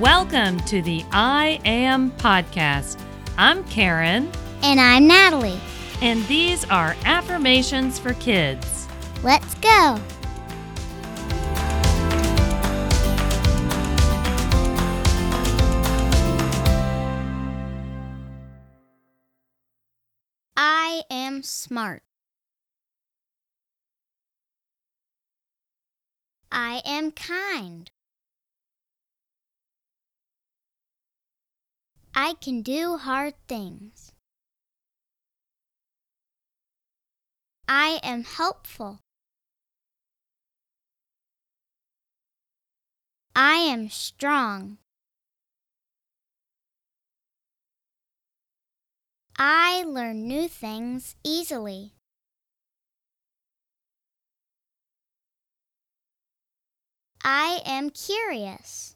Welcome to the I Am Podcast. I'm Karen, And I'm Natalie. and these are affirmations for kids. Let's go. I am smart. I am kind. I can do hard things. I am helpful. I am strong. I learn new things easily. I am curious.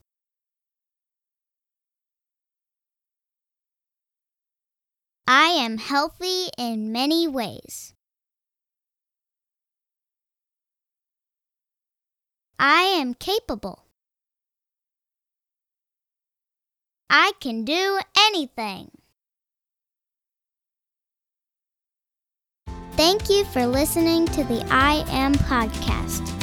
I am healthy in many ways. I am capable. I can do anything. Thank you for listening to the I Am podcast.